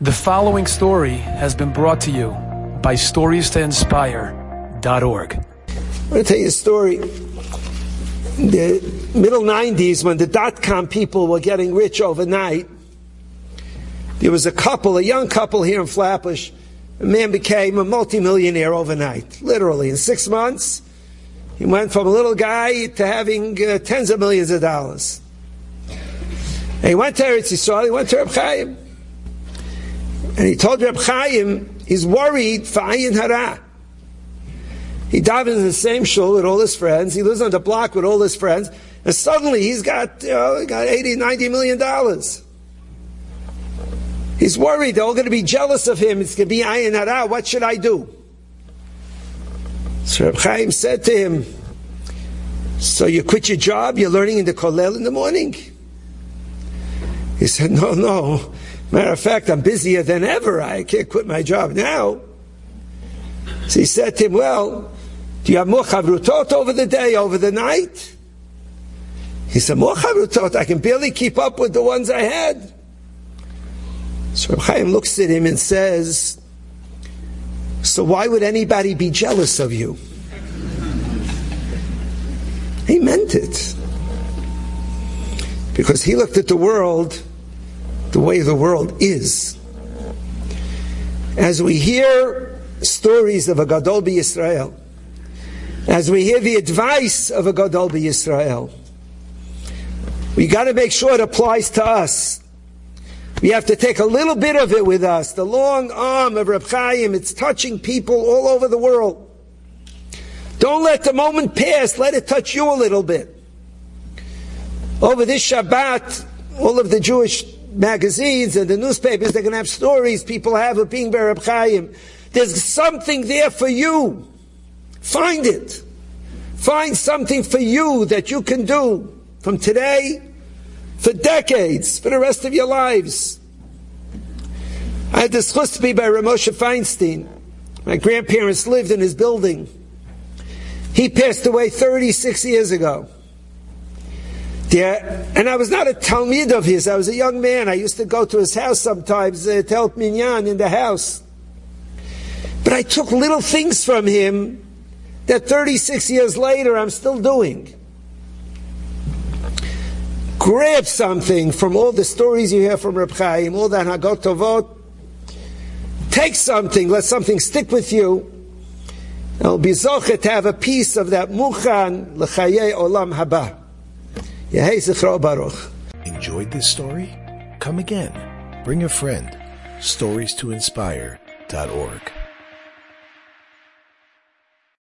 The following story has been brought to you by StoriesToInspire.org. I'm going to tell you a story. The middle 90s, when the dot com people were getting rich overnight, there was a couple, a young couple here in Flatbush. A man became a multimillionaire overnight, literally. In six months, he went from a little guy to having uh, tens of millions of dollars. And he went to Eretz Yisrael, he went to Reb Chaim. And he told Reb Chaim he's worried for Ayin Hara. He dived in the same shul with all his friends. He lives on the block with all his friends. And suddenly he's got, you know, got 80, 90 million dollars. He's worried they're all going to be jealous of him. It's going to be Ayin Hara. What should I do? So Reb Chaim said to him, so you quit your job, you're learning in the Kollel in the morning? He said, no, no. Matter of fact, I'm busier than ever. I can't quit my job now. So he said to him, Well, do you have more chavrutot over the day, over the night? He said, More chavrutot. I can barely keep up with the ones I had. So Reb Chaim looks at him and says, So why would anybody be jealous of you? He meant it. Because he looked at the world the way the world is. As we hear stories of a Gadol Israel, as we hear the advice of a Gadol Israel, we got to make sure it applies to us. We have to take a little bit of it with us. The long arm of Reb Chaim, it's touching people all over the world. Don't let the moment pass. Let it touch you a little bit. Over this Shabbat, all of the Jewish magazines and the newspapers, they're going to have stories people have of being Bereb Chaim. There's something there for you. Find it. Find something for you that you can do from today for decades, for the rest of your lives. I had this chus to be by Reb Moshe Feinstein. My grandparents lived in his building. He passed away 36 years ago. Yeah, and I was not a talmid of his. I was a young man. I used to go to his house sometimes uh, to help Minyan in the house. But I took little things from him that 36 years later I'm still doing. Grab something from all the stories you hear from Reb Chaim, all that Hagot Tovot. Take something, let something stick with you. I'll be zochet to have a piece of that muchan l'chayei olam haba. Enjoyed this story? Come again. Bring a friend. Stories to inspire.org.